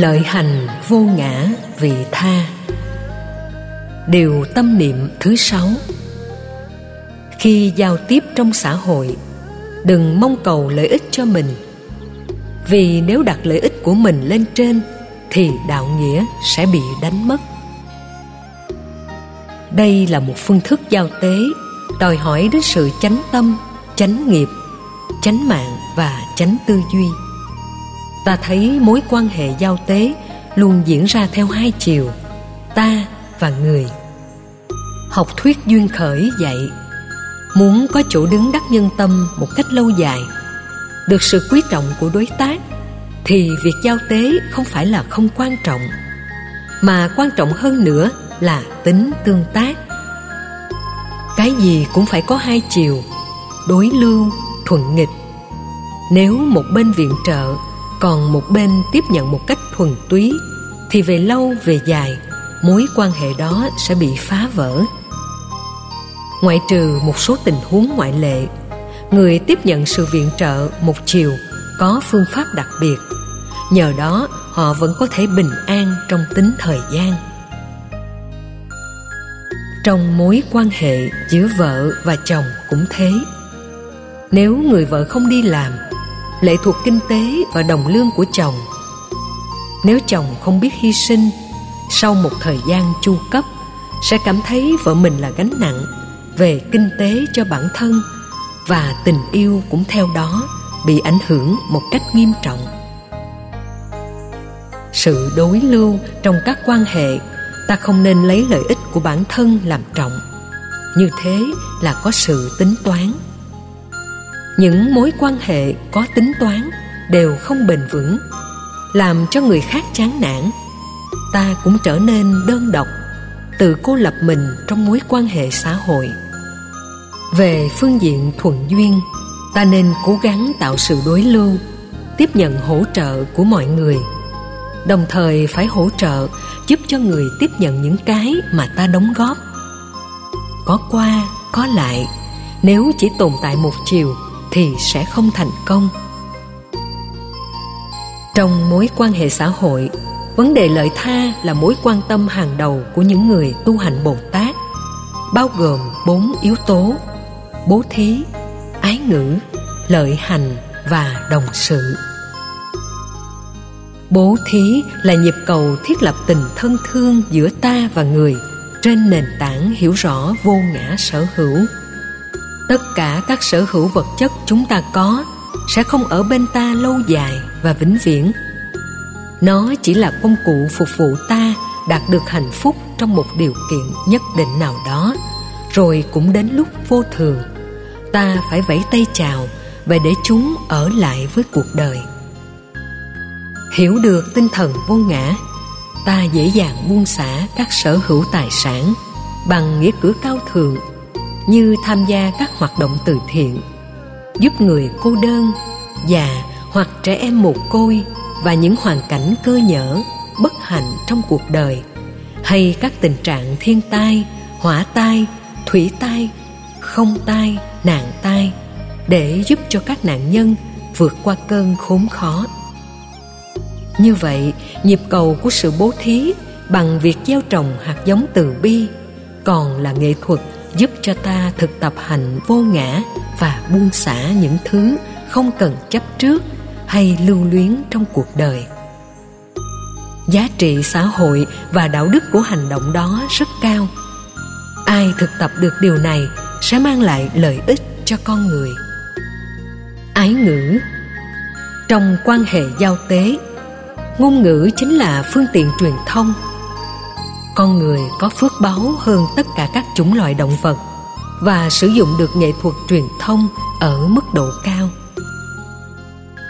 lợi hành vô ngã vị tha. Điều tâm niệm thứ sáu. Khi giao tiếp trong xã hội, đừng mong cầu lợi ích cho mình. Vì nếu đặt lợi ích của mình lên trên, thì đạo nghĩa sẽ bị đánh mất. Đây là một phương thức giao tế, đòi hỏi đến sự chánh tâm, chánh nghiệp, chánh mạng và chánh tư duy ta thấy mối quan hệ giao tế luôn diễn ra theo hai chiều, ta và người. Học thuyết duyên khởi dạy, muốn có chỗ đứng đắc nhân tâm một cách lâu dài, được sự quý trọng của đối tác, thì việc giao tế không phải là không quan trọng, mà quan trọng hơn nữa là tính tương tác. Cái gì cũng phải có hai chiều, đối lưu, thuận nghịch. Nếu một bên viện trợ còn một bên tiếp nhận một cách thuần túy, thì về lâu về dài, mối quan hệ đó sẽ bị phá vỡ. Ngoại trừ một số tình huống ngoại lệ, người tiếp nhận sự viện trợ một chiều có phương pháp đặc biệt, nhờ đó họ vẫn có thể bình an trong tính thời gian. Trong mối quan hệ giữa vợ và chồng cũng thế. Nếu người vợ không đi làm lệ thuộc kinh tế và đồng lương của chồng. Nếu chồng không biết hy sinh, sau một thời gian chu cấp, sẽ cảm thấy vợ mình là gánh nặng về kinh tế cho bản thân và tình yêu cũng theo đó bị ảnh hưởng một cách nghiêm trọng. Sự đối lưu trong các quan hệ, ta không nên lấy lợi ích của bản thân làm trọng. Như thế là có sự tính toán những mối quan hệ có tính toán đều không bền vững, làm cho người khác chán nản. Ta cũng trở nên đơn độc, tự cô lập mình trong mối quan hệ xã hội. Về phương diện thuận duyên, ta nên cố gắng tạo sự đối lưu, tiếp nhận hỗ trợ của mọi người. Đồng thời phải hỗ trợ, giúp cho người tiếp nhận những cái mà ta đóng góp. Có qua, có lại, nếu chỉ tồn tại một chiều thì sẽ không thành công. Trong mối quan hệ xã hội, vấn đề lợi tha là mối quan tâm hàng đầu của những người tu hành bồ tát, bao gồm bốn yếu tố bố thí, ái ngữ, lợi hành và đồng sự. Bố thí là nhịp cầu thiết lập tình thân thương giữa ta và người trên nền tảng hiểu rõ vô ngã sở hữu tất cả các sở hữu vật chất chúng ta có sẽ không ở bên ta lâu dài và vĩnh viễn. Nó chỉ là công cụ phục vụ ta đạt được hạnh phúc trong một điều kiện nhất định nào đó. Rồi cũng đến lúc vô thường, ta phải vẫy tay chào và để chúng ở lại với cuộc đời. Hiểu được tinh thần vô ngã, ta dễ dàng buông xả các sở hữu tài sản bằng nghĩa cử cao thượng như tham gia các hoạt động từ thiện, giúp người cô đơn già hoặc trẻ em mồ côi và những hoàn cảnh cơ nhở, bất hạnh trong cuộc đời, hay các tình trạng thiên tai, hỏa tai, thủy tai, không tai, nạn tai, để giúp cho các nạn nhân vượt qua cơn khốn khó. Như vậy, nhịp cầu của sự bố thí bằng việc gieo trồng hạt giống từ bi còn là nghệ thuật giúp cho ta thực tập hành vô ngã và buông xả những thứ không cần chấp trước hay lưu luyến trong cuộc đời. Giá trị xã hội và đạo đức của hành động đó rất cao. Ai thực tập được điều này sẽ mang lại lợi ích cho con người. Ái ngữ. Trong quan hệ giao tế, ngôn ngữ chính là phương tiện truyền thông con người có phước báo hơn tất cả các chủng loại động vật và sử dụng được nghệ thuật truyền thông ở mức độ cao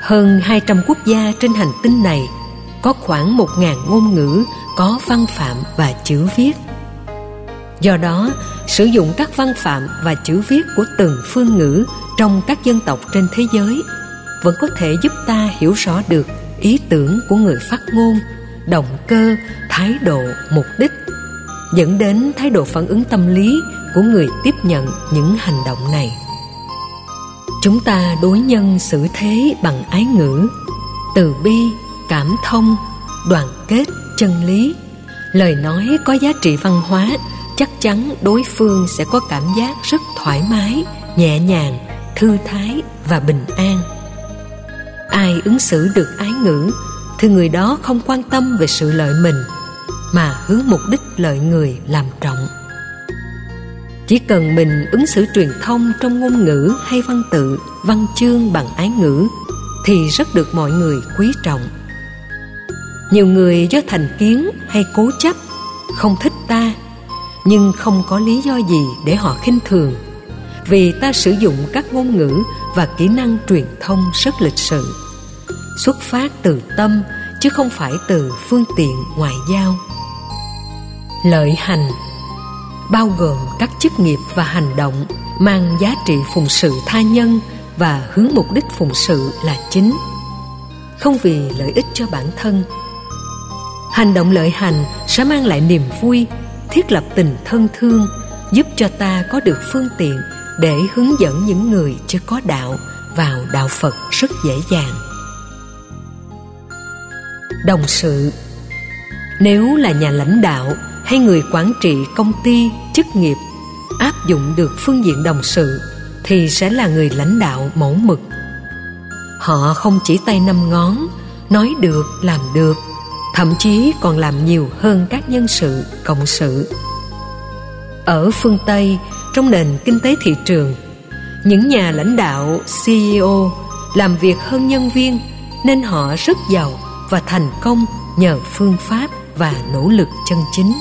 hơn 200 quốc gia trên hành tinh này có khoảng 1.000 ngôn ngữ có văn phạm và chữ viết. Do đó, sử dụng các văn phạm và chữ viết của từng phương ngữ trong các dân tộc trên thế giới vẫn có thể giúp ta hiểu rõ được ý tưởng của người phát ngôn, động cơ, thái độ, mục đích dẫn đến thái độ phản ứng tâm lý của người tiếp nhận những hành động này. Chúng ta đối nhân xử thế bằng ái ngữ từ bi cảm thông đoàn kết chân lý. Lời nói có giá trị văn hóa chắc chắn đối phương sẽ có cảm giác rất thoải mái nhẹ nhàng thư thái và bình an. Ai ứng xử được ái ngữ thì người đó không quan tâm về sự lợi mình, mà hướng mục đích lợi người làm trọng. Chỉ cần mình ứng xử truyền thông trong ngôn ngữ hay văn tự, văn chương bằng ái ngữ, thì rất được mọi người quý trọng. Nhiều người do thành kiến hay cố chấp, không thích ta, nhưng không có lý do gì để họ khinh thường, vì ta sử dụng các ngôn ngữ và kỹ năng truyền thông rất lịch sự xuất phát từ tâm, chứ không phải từ phương tiện ngoại giao. Lợi hành bao gồm các chức nghiệp và hành động mang giá trị phụng sự tha nhân và hướng mục đích phụng sự là chính, không vì lợi ích cho bản thân. Hành động lợi hành sẽ mang lại niềm vui, thiết lập tình thân thương, giúp cho ta có được phương tiện để hướng dẫn những người chưa có đạo vào đạo phật rất dễ dàng đồng sự. Nếu là nhà lãnh đạo hay người quản trị công ty, chức nghiệp áp dụng được phương diện đồng sự thì sẽ là người lãnh đạo mẫu mực. Họ không chỉ tay năm ngón, nói được, làm được, thậm chí còn làm nhiều hơn các nhân sự, cộng sự. Ở phương tây, trong nền kinh tế thị trường, những nhà lãnh đạo ceo làm việc hơn nhân viên nên họ rất giàu và thành công nhờ phương pháp và nỗ lực chân chính.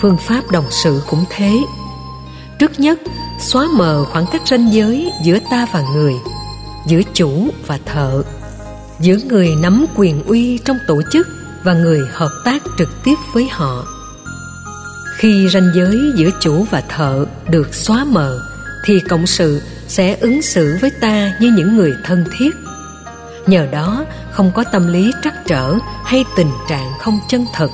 Phương pháp đồng sự cũng thế. Trước nhất, xóa mờ khoảng cách ranh giới giữa ta và người, giữa chủ và thợ, giữa người nắm quyền uy trong tổ chức và người hợp tác trực tiếp với họ. Khi ranh giới giữa chủ và thợ được xóa mờ, thì cộng sự sẽ ứng xử với ta như những người thân thiết nhờ đó, không có tâm lý trắc trở hay tình trạng không chân thật,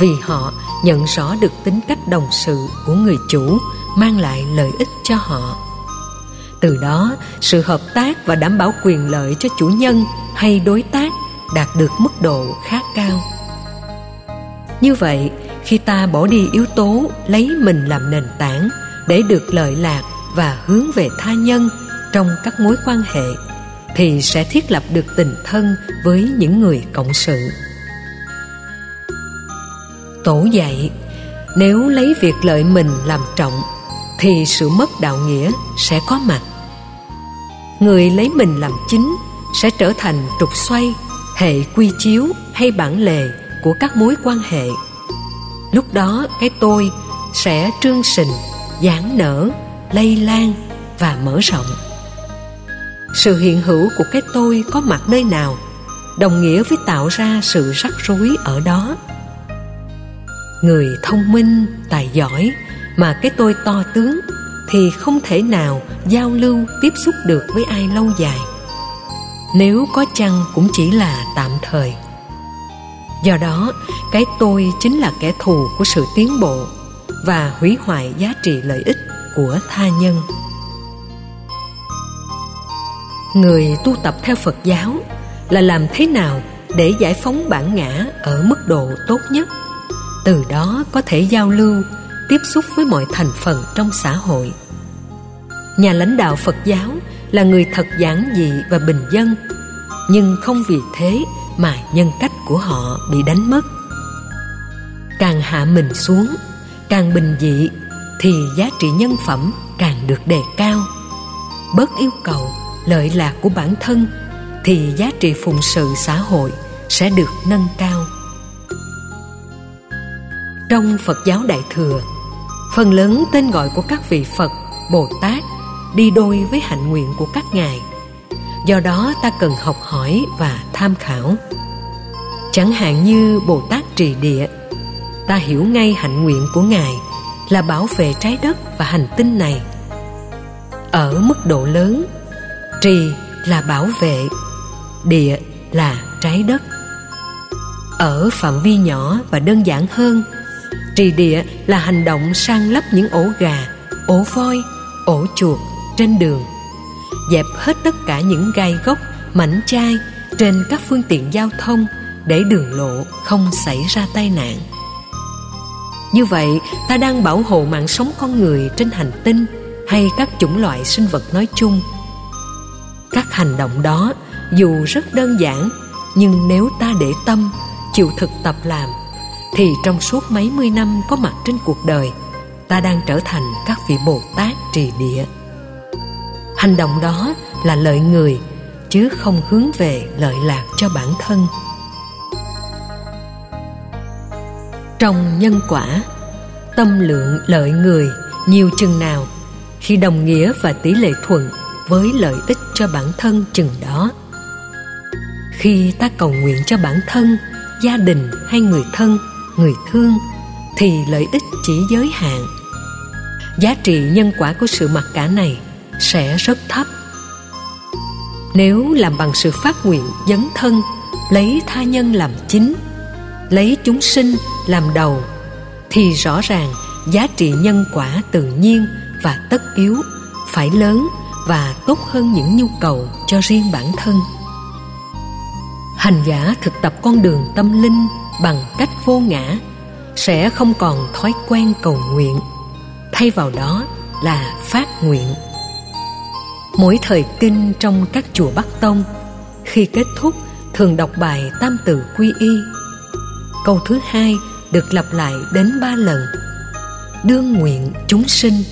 vì họ nhận rõ được tính cách đồng sự của người chủ, mang lại lợi ích cho họ. Từ đó, sự hợp tác và đảm bảo quyền lợi cho chủ nhân hay đối tác đạt được mức độ khá cao. Như vậy, khi ta bỏ đi yếu tố lấy mình làm nền tảng để được lợi lạc và hướng về tha nhân trong các mối quan hệ thì sẽ thiết lập được tình thân với những người cộng sự. Tổ dạy, nếu lấy việc lợi mình làm trọng, thì sự mất đạo nghĩa sẽ có mặt. Người lấy mình làm chính sẽ trở thành trục xoay, hệ quy chiếu hay bản lề của các mối quan hệ. Lúc đó, cái tôi sẽ trương sình, giãn nở, lây lan và mở rộng sự hiện hữu của cái tôi có mặt nơi nào? Đồng nghĩa với tạo ra sự rắc rối ở đó. Người thông minh, tài giỏi mà cái tôi to tướng thì không thể nào giao lưu tiếp xúc được với ai lâu dài. Nếu có chăng cũng chỉ là tạm thời. Do đó, cái tôi chính là kẻ thù của sự tiến bộ và hủy hoại giá trị lợi ích của tha nhân người tu tập theo phật giáo là làm thế nào để giải phóng bản ngã ở mức độ tốt nhất? Từ đó có thể giao lưu, tiếp xúc với mọi thành phần trong xã hội. Nhà lãnh đạo phật giáo là người thật giản dị và bình dân, nhưng không vì thế mà nhân cách của họ bị đánh mất. Càng hạ mình xuống, càng bình dị thì giá trị nhân phẩm càng được đề cao. Bớt yêu cầu lợi lạc của bản thân, thì giá trị phụng sự xã hội sẽ được nâng cao. Trong phật giáo đại thừa, phần lớn tên gọi của các vị phật, bồ tát đi đôi với hạnh nguyện của các ngài. Do đó ta cần học hỏi và tham khảo. Chẳng hạn như bồ tát trì địa, ta hiểu ngay hạnh nguyện của ngài là bảo vệ trái đất và hành tinh này. Ở mức độ lớn trì là bảo vệ, địa là trái đất. Ở phạm vi nhỏ và đơn giản hơn trì địa là hành động sang lấp những ổ gà, ổ voi, ổ chuột trên đường, dẹp hết tất cả những gai gốc mảnh chai trên các phương tiện giao thông để đường lộ không xảy ra tai nạn. Như vậy, ta đang bảo hộ mạng sống con người trên hành tinh hay các chủng loại sinh vật nói chung các hành động đó dù rất đơn giản, nhưng nếu ta để tâm, chịu thực tập làm, thì trong suốt mấy mươi năm có mặt trên cuộc đời, ta đang trở thành các vị bồ tát trì địa. Hành động đó là lợi người, chứ không hướng về lợi lạc cho bản thân. Trong nhân quả, tâm lượng lợi người nhiều chừng nào khi đồng nghĩa và tỷ lệ thuận với lợi ích cho bản thân chừng đó. Khi ta cầu nguyện cho bản thân, gia đình hay người thân, người thương, thì lợi ích chỉ giới hạn. Giá trị nhân quả của sự mặc cả này sẽ rất thấp. Nếu làm bằng sự phát nguyện dấn thân, lấy tha nhân làm chính, lấy chúng sinh làm đầu, thì rõ ràng giá trị nhân quả tự nhiên và tất yếu phải lớn và tốt hơn những nhu cầu cho riêng bản thân. Hành giả thực tập con đường tâm linh bằng cách vô ngã sẽ không còn thói quen cầu nguyện, thay vào đó là phát nguyện. Mỗi thời kinh trong các chùa bắc tông, khi kết thúc, thường đọc bài tam tự quy y. Câu thứ hai được lặp lại đến ba lần. Đương nguyện chúng sinh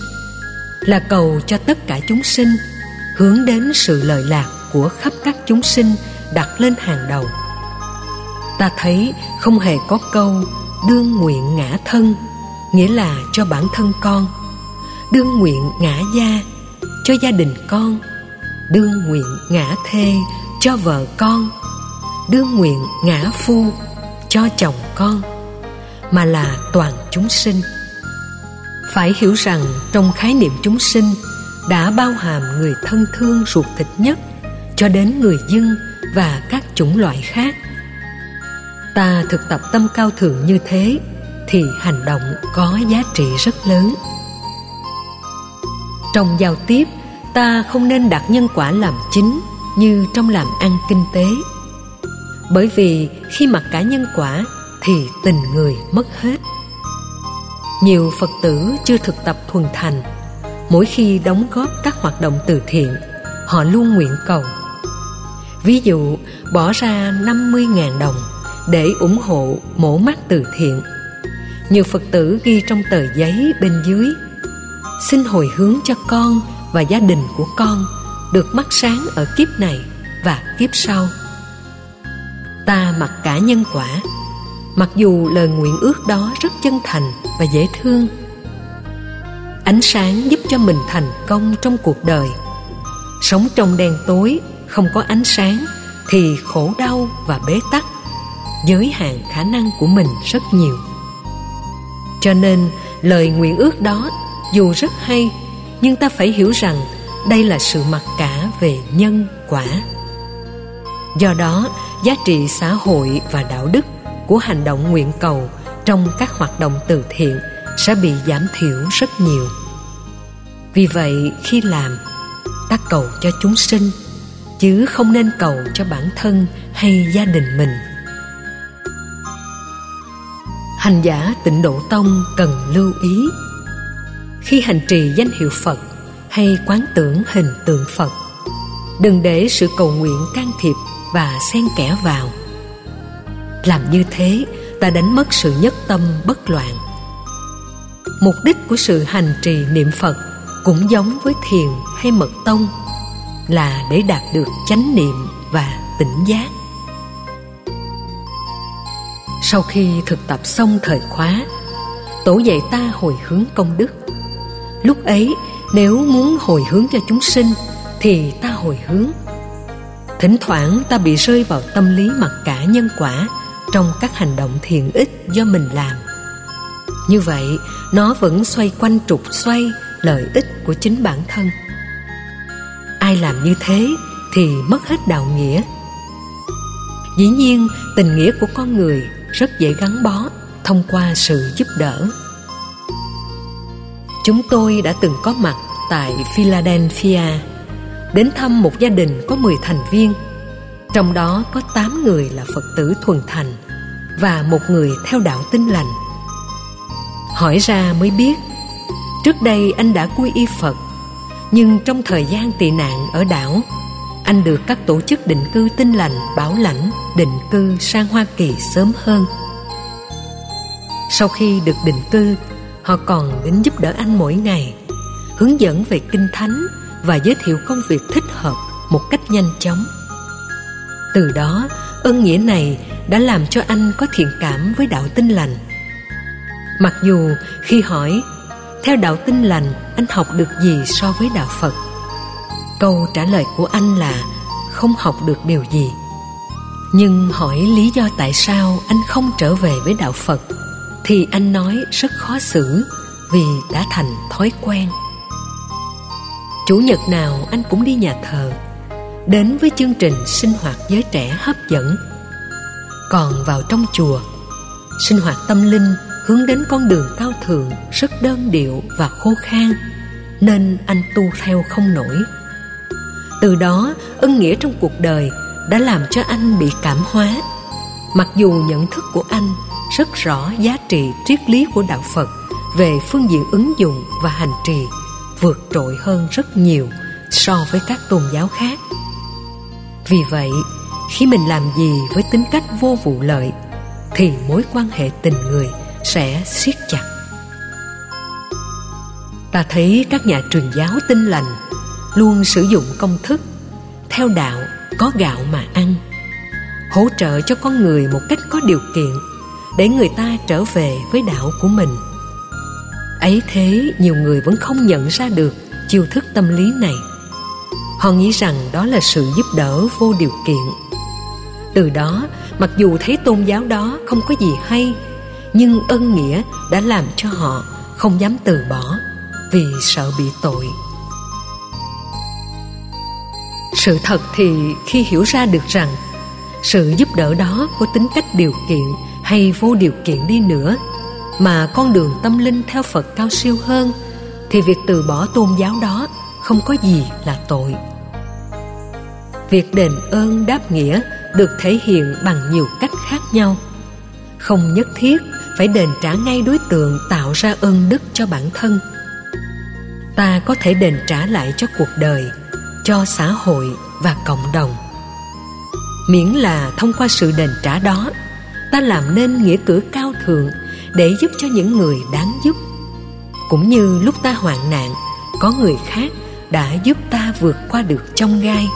là cầu cho tất cả chúng sinh, hướng đến sự lợi lạc của khắp các chúng sinh đặt lên hàng đầu. Ta thấy không hề có câu đương nguyện ngã thân, nghĩa là cho bản thân con. Đương nguyện ngã gia, cho gia đình con. Đương nguyện ngã thê, cho vợ con. Đương nguyện ngã phu, cho chồng con. Mà là toàn chúng sinh phải hiểu rằng trong khái niệm chúng sinh đã bao hàm người thân thương ruột thịt nhất cho đến người dân và các chủng loại khác. Ta thực tập tâm cao thượng như thế thì hành động có giá trị rất lớn. Trong giao tiếp, ta không nên đặt nhân quả làm chính như trong làm ăn kinh tế. Bởi vì khi mặc cả nhân quả thì tình người mất hết nhiều phật tử chưa thực tập thuần thành. Mỗi khi đóng góp các hoạt động từ thiện, họ luôn nguyện cầu. Ví dụ, bỏ ra 50.000 đồng để ủng hộ mổ mắt từ thiện. Nhiều phật tử ghi trong tờ giấy bên dưới, xin hồi hướng cho con và gia đình của con được mắt sáng ở kiếp này và kiếp sau. Ta mặc cả nhân quả, mặc dù lời nguyện ước đó rất chân thành và dễ thương. Ánh sáng giúp cho mình thành công trong cuộc đời. Sống trong đen tối, không có ánh sáng thì khổ đau và bế tắc. Giới hạn khả năng của mình rất nhiều. Cho nên, lời nguyện ước đó dù rất hay, nhưng ta phải hiểu rằng đây là sự mặc cả về nhân quả. Do đó, giá trị xã hội và đạo đức của hành động nguyện cầu trong các hoạt động từ thiện sẽ bị giảm thiểu rất nhiều. Vì vậy, khi làm, ta cầu cho chúng sinh, chứ không nên cầu cho bản thân hay gia đình mình. Hành giả tịnh độ tông cần lưu ý, khi hành trì danh hiệu phật hay quán tưởng hình tượng phật, đừng để sự cầu nguyện can thiệp và xen kẽ vào. Làm như thế ta đánh mất sự nhất tâm bất loạn. Mục đích của sự hành trì niệm phật cũng giống với thiền hay mật tông, là để đạt được chánh niệm và tỉnh giác. Sau khi thực tập xong thời khóa, tổ dạy ta hồi hướng công đức. Lúc ấy, nếu muốn hồi hướng cho chúng sinh, thì ta hồi hướng. Thỉnh thoảng ta bị rơi vào tâm lý mặc cả nhân quả trong các hành động thiện ích do mình làm. Như vậy, nó vẫn xoay quanh trục xoay lợi ích của chính bản thân. Ai làm như thế thì mất hết đạo nghĩa. Dĩ nhiên, tình nghĩa của con người rất dễ gắn bó thông qua sự giúp đỡ. Chúng tôi đã từng có mặt tại philadelphia, đến thăm một gia đình có 10 thành viên. Trong đó có tám người là phật tử thuần thành và một người theo đạo tinh lành. Hỏi ra mới biết, trước đây anh đã quy y phật, nhưng trong thời gian tị nạn ở đảo, anh được các tổ chức định cư tinh lành, bảo lãnh, định cư sang hoa kỳ sớm hơn. Sau khi được định cư, họ còn đến giúp đỡ anh mỗi ngày, hướng dẫn về kinh thánh và giới thiệu công việc thích hợp một cách nhanh chóng. Từ đó ơn nghĩa này đã làm cho anh có thiện cảm với đạo tinh lành. Mặc dù khi hỏi, theo đạo tinh lành, anh học được gì so với đạo phật? Câu trả lời của anh là, không học được điều gì. Nhưng hỏi lý do tại sao anh không trở về với đạo phật, thì anh nói rất khó xử vì đã thành thói quen. Chủ nhật nào anh cũng đi nhà thờ, đến với chương trình sinh hoạt giới trẻ hấp dẫn còn vào trong chùa. Sinh hoạt tâm linh hướng đến con đường cao thượng, rất đơn điệu và khô khan, nên anh tu theo không nổi. Từ đó, ân nghĩa trong cuộc đời đã làm cho anh bị cảm hóa. Mặc dù nhận thức của anh rất rõ giá trị triết lý của đạo phật về phương diện ứng dụng và hành trì, vượt trội hơn rất nhiều so với các tôn giáo khác. Vì vậy khi mình làm gì với tính cách vô vụ lợi, thì mối quan hệ tình người sẽ siết chặt. Ta thấy các nhà truyền giáo tinh lành, luôn sử dụng công thức, theo đạo có gạo mà ăn, hỗ trợ cho con người một cách có điều kiện để người ta trở về với đạo của mình. Ấy thế, nhiều người vẫn không nhận ra được chiêu thức tâm lý này. Họ nghĩ rằng đó là sự giúp đỡ vô điều kiện từ đó, mặc dù thấy tôn giáo đó không có gì hay, nhưng ân nghĩa đã làm cho họ không dám từ bỏ vì sợ bị tội. Sự thật thì khi hiểu ra được rằng, sự giúp đỡ đó có tính cách điều kiện hay vô điều kiện đi nữa, mà con đường tâm linh theo phật cao siêu hơn, thì việc từ bỏ tôn giáo đó không có gì là tội. Việc đền ơn đáp nghĩa được thể hiện bằng nhiều cách khác nhau. Không nhất thiết phải đền trả ngay đối tượng tạo ra ơn đức cho bản thân. Ta có thể đền trả lại cho cuộc đời, cho xã hội và cộng đồng. Miễn là thông qua sự đền trả đó, ta làm nên nghĩa cử cao thượng để giúp cho những người đáng giúp. Cũng như lúc ta hoạn nạn, có người khác đã giúp ta vượt qua được trong gai.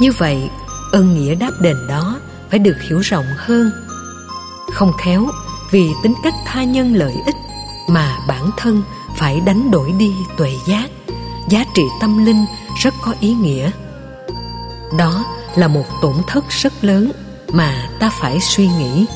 Như vậy Ân nghĩa đáp đền đó phải được hiểu rộng hơn. Không khéo, vì tính cách tha nhân lợi ích mà bản thân phải đánh đổi đi tuệ giác, giá trị tâm linh rất có ý nghĩa. Đó là một tổn thất rất lớn mà ta phải suy nghĩ.